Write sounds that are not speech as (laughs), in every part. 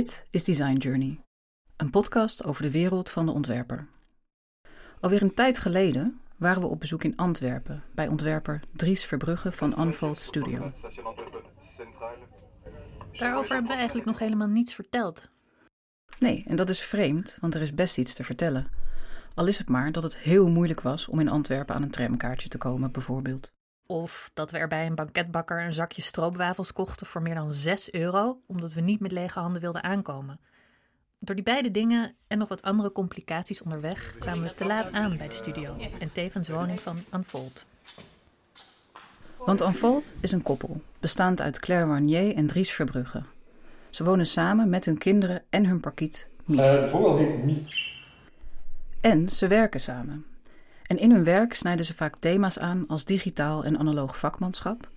Dit is Design Journey, een podcast over de wereld van de ontwerper. Alweer een tijd geleden waren we op bezoek in Antwerpen bij ontwerper Dries Verbrugge van Unfold Studio. Daarover hebben we eigenlijk nog helemaal niets verteld. Nee, en dat is vreemd, want er is best iets te vertellen. Al is het maar dat het heel moeilijk was om in Antwerpen aan een tramkaartje te komen, bijvoorbeeld. Of dat we er bij een banketbakker een zakje stroopwafels kochten voor meer dan 6 euro, omdat we niet met lege handen wilden aankomen. Door die beide dingen en nog wat andere complicaties onderweg kwamen we te laat aan bij de studio en tevens woning van Unfold. Want Unfold is een koppel, bestaand uit Claire Warnier en Dries Verbrugge. Ze wonen samen met hun kinderen en hun parkiet Mies. Uh, heet Mies. En ze werken samen. En in hun werk snijden ze vaak thema's aan als digitaal en analoog vakmanschap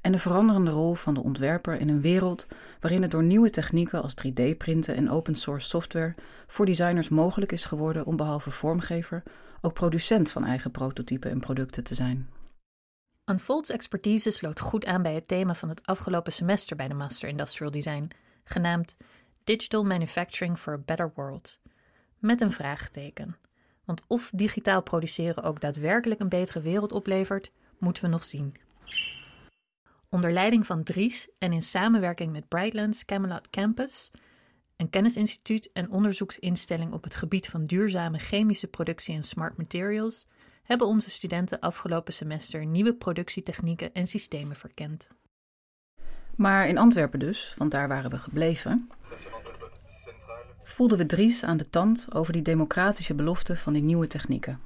en de veranderende rol van de ontwerper in een wereld waarin het door nieuwe technieken als 3D-printen en open source software voor designers mogelijk is geworden om behalve vormgever ook producent van eigen prototypen en producten te zijn. Unfold's expertise sloot goed aan bij het thema van het afgelopen semester bij de Master Industrial Design, genaamd Digital Manufacturing for a Better World, met een vraagteken. Want of digitaal produceren ook daadwerkelijk een betere wereld oplevert, moeten we nog zien. Onder leiding van Dries en in samenwerking met Brightlands Camelot Campus, een kennisinstituut en onderzoeksinstelling op het gebied van duurzame chemische productie en smart materials, hebben onze studenten afgelopen semester nieuwe productietechnieken en systemen verkend. Maar in Antwerpen dus, want daar waren we gebleven, voelden we Dries aan de tand over die democratische belofte van die nieuwe technieken.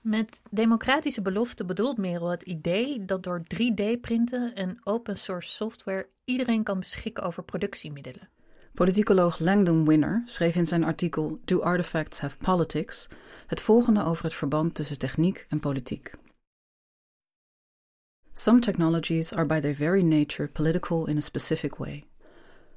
Met democratische belofte bedoelt Merel het idee dat door 3D-printen en open source software iedereen kan beschikken over productiemiddelen. Politicoloog Langdon Winner schreef in zijn artikel Do Artifacts Have Politics het volgende over het verband tussen techniek en politiek. Some technologies are by their very nature political in a specific way.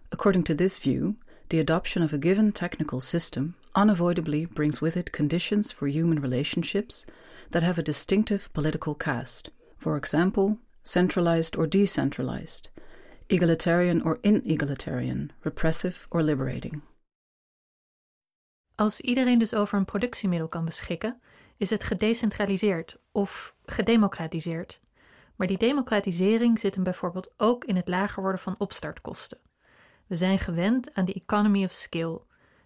According to this view, the adoption of a given technical system unavoidably brings with it conditions for human relationships that have a distinctive political cast. For example, centralized or decentralized, egalitarian or inegalitarian, repressive or liberating. Als iedereen dus over een productiemiddel kan beschikken, is het gedecentraliseerd of gedemocratiseerd. Maar die democratisering zit hem bijvoorbeeld ook in het lager worden van opstartkosten. We zijn gewend aan de economy of skill,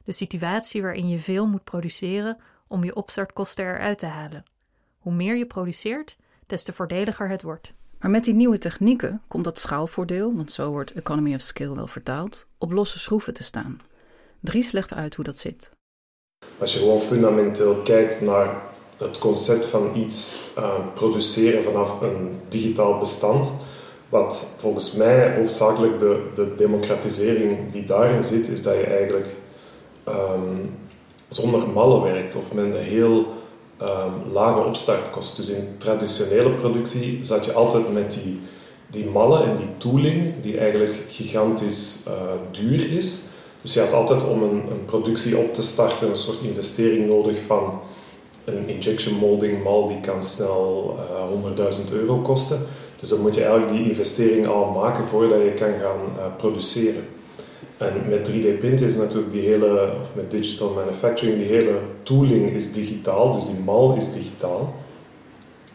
de situatie waarin je veel moet produceren om je opstartkosten eruit te halen. Hoe meer je produceert, des te voordeliger het wordt. Maar met die nieuwe technieken komt dat schaalvoordeel, want zo wordt economy of skill wel vertaald, op losse schroeven te staan. Dries legt uit hoe dat zit. Als je gewoon fundamenteel kijkt naar het concept van iets uh, produceren vanaf een digitaal bestand, wat volgens mij hoofdzakelijk de, de democratisering die daarin zit, is dat je eigenlijk um, zonder mallen werkt of met een heel um, lage opstartkost. Dus in traditionele productie zat je altijd met die, die mallen en die tooling, die eigenlijk gigantisch uh, duur is. Dus je had altijd om een, een, productie op te starten een soort investering nodig van een injection molding mal die kan snel uh, 100.000 euro kosten. Dus dan moet je eigenlijk die investering al maken voordat je kan gaan uh, produceren. En met 3D-printen is natuurlijk die hele, of met digital manufacturing, die hele tooling is digitaal, dus die mal is digitaal.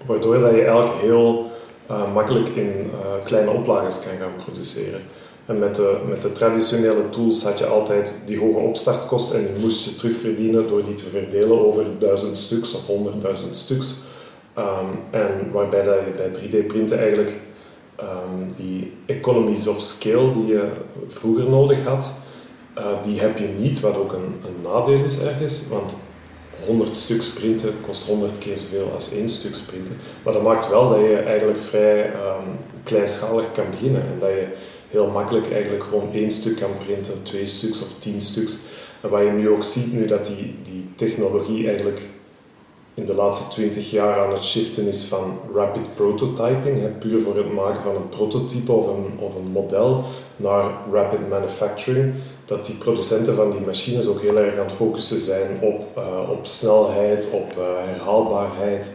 Waardoor dat je eigenlijk heel uh, makkelijk in uh, kleine oplages kan gaan produceren. En met de, met de traditionele tools had je altijd die hoge opstartkosten en die moest je terugverdienen door die te verdelen over duizend stuks of honderdduizend stuks. Um, en waarbij je bij 3D-printen eigenlijk um, die economies of scale die je vroeger nodig had, uh, die heb je niet, wat ook een, een nadeel is ergens, want 100 stuks printen kost 100 keer zoveel als één stuk printen. Maar dat maakt wel dat je eigenlijk vrij um, kleinschalig kan beginnen en dat je heel makkelijk eigenlijk gewoon één stuk kan printen, twee stuks of tien stuks. En wat je nu ook ziet, nu dat die, die technologie eigenlijk in de laatste 20 jaar aan het shiften is van rapid prototyping, puur voor het maken van een prototype of een, of een model, naar rapid manufacturing, dat die producenten van die machines ook heel erg aan het focussen zijn op, uh, op snelheid, op uh, herhaalbaarheid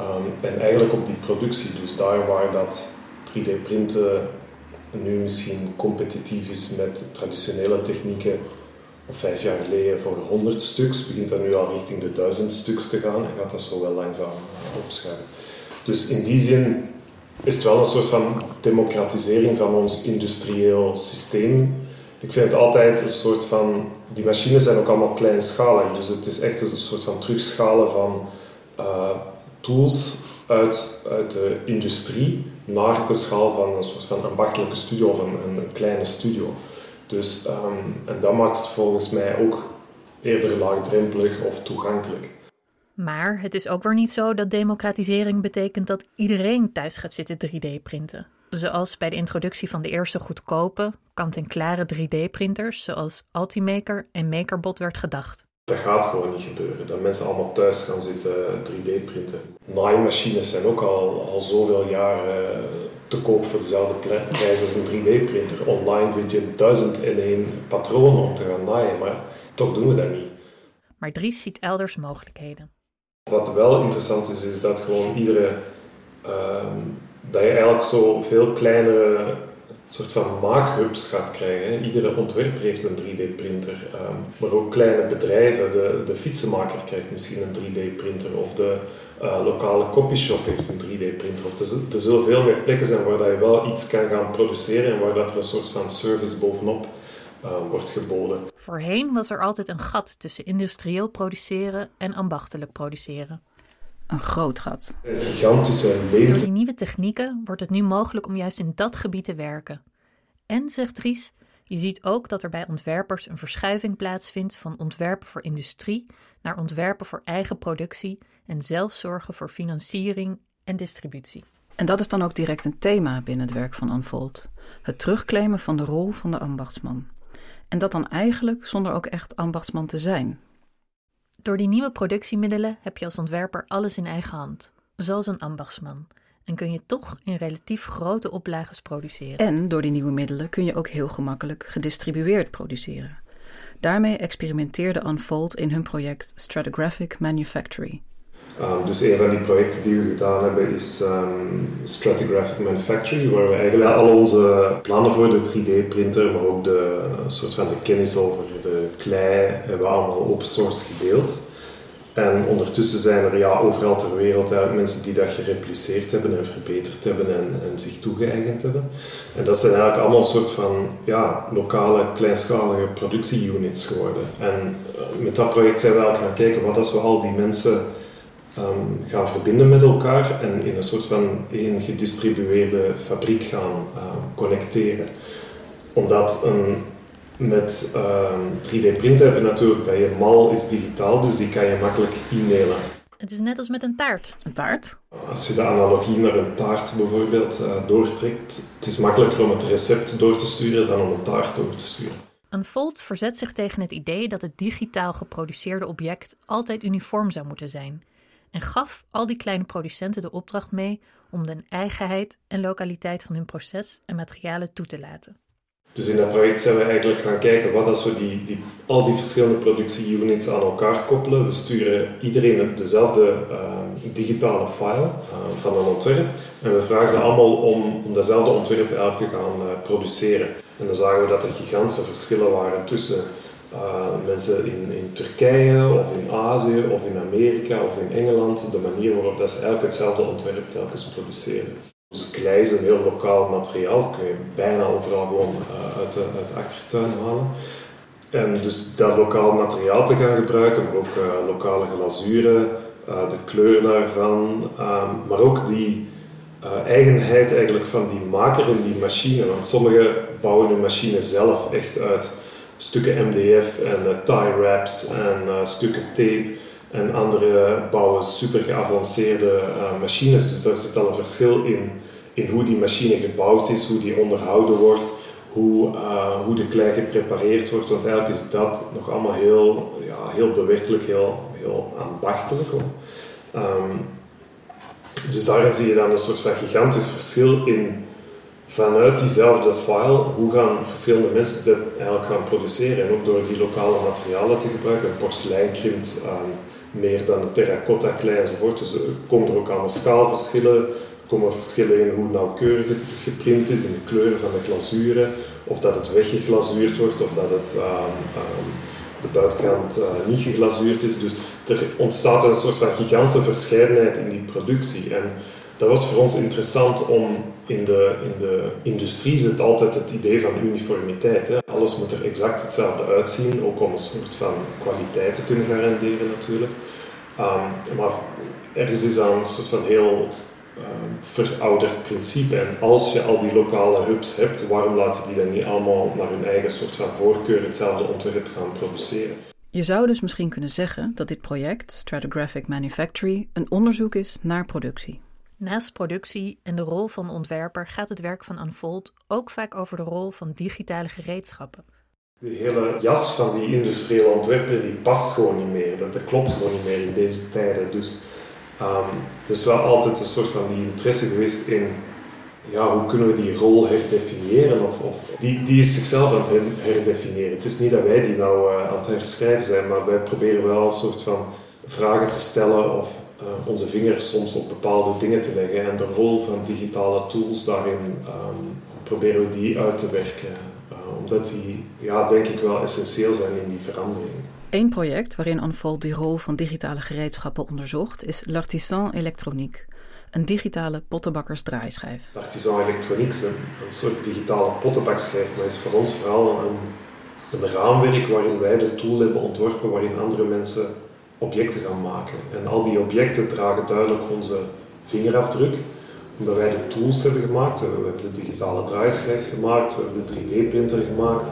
um, en eigenlijk op die productie. Dus daar waar dat 3D-printen nu misschien competitief is met traditionele technieken, vijf jaar geleden voor 100 stuks, begint dat nu al richting de 1000 stuks te gaan en gaat dat zo wel langzaam opschuiven. Dus in die zin is het wel een soort van democratisering van ons industrieel systeem. Ik vind het altijd een soort van. Die machines zijn ook allemaal kleinschalig, dus het is echt een soort van terugschalen van uh, tools uit, uit de industrie naar de schaal van een soort van ambachtelijke studio of een kleine studio. Dus, um, en dat maakt het volgens mij ook eerder laagdrempelig of toegankelijk. Maar het is ook weer niet zo dat democratisering betekent dat iedereen thuis gaat zitten 3D-printen. Zoals bij de introductie van de eerste goedkope, kant-en-klare 3D-printers, zoals Altimaker en MakerBot werd gedacht. Dat gaat gewoon niet gebeuren, dat mensen allemaal thuis gaan zitten 3D-printen. Naaimachines zijn ook al, al zoveel jaar te koop voor dezelfde prijs als een 3D-printer. Online vind je duizend in één patroon om te gaan naaien, maar toch doen we dat niet. Maar Dries ziet elders mogelijkheden. Wat wel interessant is, is dat gewoon iedere. Ehm, dat je eigenlijk zo veel kleinere soort van maakhubs gaat krijgen. Iedere ontwerper heeft een 3D-printer, ehm, maar ook kleine bedrijven. De, de fietsenmaker krijgt misschien een 3D-printer of de uh, lokale copyshop heeft een 3D-printer. Er, er zullen veel meer plekken zijn waar dat je wel iets kan gaan produceren en waar dat er een soort van service bovenop uh, wordt geboden. Voorheen was er altijd een gat tussen industrieel produceren en ambachtelijk produceren. Een groot gat. Een gigantische leden. Door die nieuwe technieken wordt het nu mogelijk om juist in dat gebied te werken. En, zegt Ries, je ziet ook dat er bij ontwerpers een verschuiving plaatsvindt van ontwerpen voor industrie naar ontwerpen voor eigen productie en zelf zorgen voor financiering en distributie. En dat is dan ook direct een thema binnen het werk van Unfold: het terugclaimen van de rol van de ambachtsman. En dat dan eigenlijk zonder ook echt ambachtsman te zijn. Door die nieuwe productiemiddelen heb je als ontwerper alles in eigen hand, zoals een ambachtsman. En kun je toch in relatief grote oplages produceren. En door die nieuwe middelen kun je ook heel gemakkelijk gedistribueerd produceren. Daarmee experimenteerde Unfold in hun project Stratigraphic Manufactory. Um, dus een van die projecten die we gedaan hebben is um, Stratigraphic Manufactory, waar we eigenlijk al onze plannen voor de 3D-printer, maar ook de soort van de kennis over de klei, hebben we allemaal open source gedeeld. En ondertussen zijn er ja, overal ter wereld mensen die dat gerepliceerd hebben en verbeterd hebben en, en zich toegeëigend hebben. En dat zijn eigenlijk allemaal een soort van ja, lokale, kleinschalige productie-units geworden. En uh, met dat project zijn we eigenlijk gaan kijken wat als we al die mensen um, gaan verbinden met elkaar en in een soort van één gedistribueerde fabriek gaan uh, connecteren. Omdat een met 3D-printen ehm, hebben natuurlijk dat je mal is digitaal, dus die kan je makkelijk e-mailen. Het is net als met een taart. Een taart? Als je de analogie naar een taart bijvoorbeeld uh, doortrekt, het is makkelijker om het recept door te sturen dan om een taart door te sturen. Unfold verzet zich tegen het idee dat het digitaal geproduceerde object altijd uniform zou moeten zijn. En gaf al die kleine producenten de opdracht mee om de eigenheid en lokaliteit van hun proces en materialen toe te laten. Dus in dat project zijn we eigenlijk gaan kijken wat als we die, die, al die verschillende productieunits aan elkaar koppelen. We sturen iedereen dezelfde uh, digitale file uh, van een ontwerp en we vragen ze allemaal om, om datzelfde ontwerp eigenlijk te gaan uh, produceren. En dan zagen we dat er gigantische verschillen waren tussen mensen in, in Turkije of in Azië of in Amerika of in Engeland, de manier waarop dat ze eigenlijk hetzelfde ontwerp telkens produceren. Dus klei is een heel lokaal materiaal, kun je bijna overal gewoon uh, uit, de, achtertuin halen. En dus dat lokaal materiaal te gaan gebruiken, maar ook uh, lokale glazuren, uh, de kleur daarvan, ehm, maar ook die eigenheid eigenlijk van die maker in die machine. Want sommigen bouwen hun machine zelf echt uit stukken MDF en tie wraps en stukken tape. En andere bouwen super geavanceerde uh, machines. Dus daar zit al een verschil in, in hoe die machine gebouwd is, hoe die onderhouden wordt, hoe, uh, hoe de klei geprepareerd wordt. Want eigenlijk is dat nog allemaal heel, ja, heel bewerkelijk, heel, heel ambachtelijk. Um, dus daarin zie je dan een soort van gigantisch verschil in vanuit diezelfde file, hoe gaan verschillende mensen dit eigenlijk gaan produceren. En ook door die lokale materialen te gebruiken. Porselein krimpt um, meer dan de terracotta klei enzovoort. Dus er komen er ook allemaal schaalverschillen komen verschillen in hoe nauwkeurig het geprint is, in de kleuren van de glazuren, of dat het weggeglazuurd wordt, of dat het ehm, de buitenkant uh, niet geglazuurd is. Dus er ontstaat een soort van gigantische verscheidenheid in die productie. En dat was voor ons interessant om in de, in de industrie zit altijd het idee van uniformiteit. Hè. Alles moet er exact hetzelfde uitzien, ook om een soort van kwaliteit te kunnen garanderen natuurlijk. Um, maar ergens is dat een soort van heel um, verouderd principe. En als je al die lokale hubs hebt, waarom laten die dan niet allemaal naar hun eigen soort van voorkeur hetzelfde ontwerp gaan produceren? Je zou dus misschien kunnen zeggen dat dit project, Stratigraphic Manufactory, een onderzoek is naar productie. Naast productie en de rol van ontwerper gaat het werk van Unfold ook vaak over de rol van digitale gereedschappen. De hele jas van die industriële ontwerper die past gewoon niet meer. Dat, klopt gewoon niet meer in deze tijden. Dus um, het is wel altijd een soort van interesse geweest in ja, hoe kunnen we die rol herdefiniëren? Of, of, die, die is zichzelf aan het herdefiniëren. Het is niet dat wij die nou uh, aan het herschrijven zijn, maar wij proberen wel een soort van vragen te stellen of uh, onze vingers soms op bepaalde dingen te leggen. En de rol van digitale tools daarin um, proberen we die uit te werken. Uh, omdat die, ja, denk ik wel essentieel zijn in die verandering. Eén project waarin Unfold die rol van digitale gereedschappen onderzocht is L'Artisan Électronique, een digitale pottenbakkersdraaischijf. L'Artisan Électronique is een, een, soort digitale pottenbakschijf, maar is voor ons vooral een, een raamwerk waarin wij de tool hebben ontworpen waarin andere mensen objecten gaan maken. En al die objecten dragen duidelijk onze vingerafdruk, omdat wij de tools hebben gemaakt. We hebben de digitale draaischijf gemaakt, we hebben de 3D-printer gemaakt.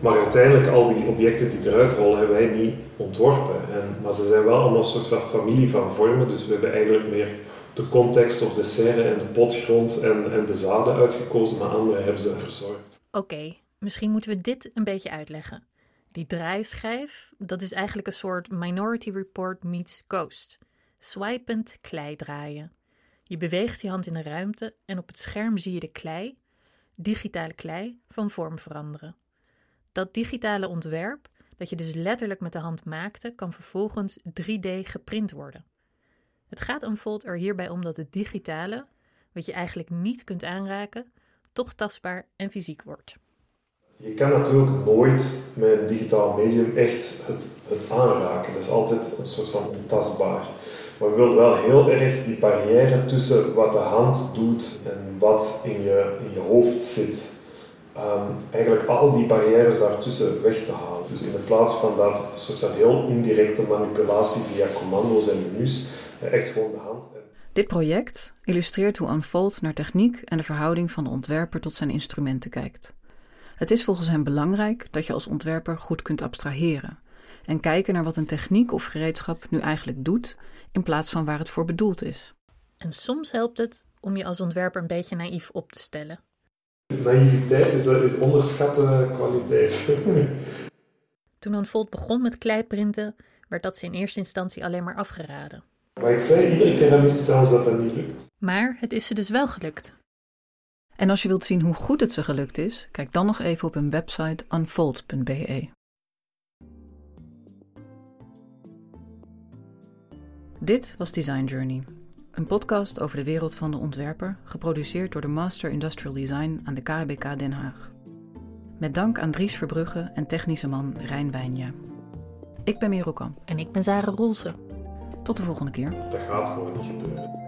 Maar uiteindelijk, al die objecten die eruit rollen, hebben wij niet ontworpen. En, maar ze zijn wel allemaal een soort van familie van vormen, dus we hebben eigenlijk meer de context of de serre en de potgrond en, en de zaden uitgekozen, maar andere hebben ze verzorgd. Oké, misschien moeten we dit een beetje uitleggen. Die draaischijf, dat is eigenlijk een soort Minority Report meets Ghost. Swipend klei draaien. Je beweegt je hand in de ruimte en op het scherm zie je de klei, digitale klei, van vorm veranderen. Dat digitale ontwerp, dat je dus letterlijk met de hand maakte, kan vervolgens 3D geprint worden. Het gaat Unfold er hierbij om dat het digitale, wat je eigenlijk niet kunt aanraken, toch tastbaar en fysiek wordt. Je kan natuurlijk nooit met een digitaal medium echt het, het aanraken. Dat is altijd een soort van ontastbaar. Maar je wilt wel heel erg die barrière tussen wat de hand doet en wat in je, in je hoofd zit, um, eigenlijk al die barrières daartussen weg te halen. Dus in plaats van dat soort van heel indirecte manipulatie via commando's en menus, echt gewoon de hand. Dit project illustreert hoe Unfold naar techniek en de verhouding van de ontwerper tot zijn instrumenten kijkt. Het is volgens hem belangrijk dat je als ontwerper goed kunt abstraheren en kijken naar wat een techniek of gereedschap nu eigenlijk doet, in plaats van waar het voor bedoeld is. En soms helpt het om je als ontwerper een beetje naïef op te stellen. Naïviteit is, is onderschatte kwaliteit. (laughs) Toen Unfold begon met kleiprinten, werd dat ze in eerste instantie alleen maar afgeraden. Maar ik zei iedere keer aan zelfs dat dat niet lukt. Maar het is ze dus wel gelukt. En als je wilt zien hoe goed het ze gelukt is, kijk dan nog even op hun website unfold.be. Dit was Design Journey, een podcast over de wereld van de ontwerper, geproduceerd door de Master Industrial Design aan de KBK Den Haag. Met dank aan Dries Verbrugge en technische man Rijn Wijnja. Ik ben Merel Kamp. En ik ben Zara Roelsen. Tot de volgende keer. Dat gaat gewoon niet gebeuren.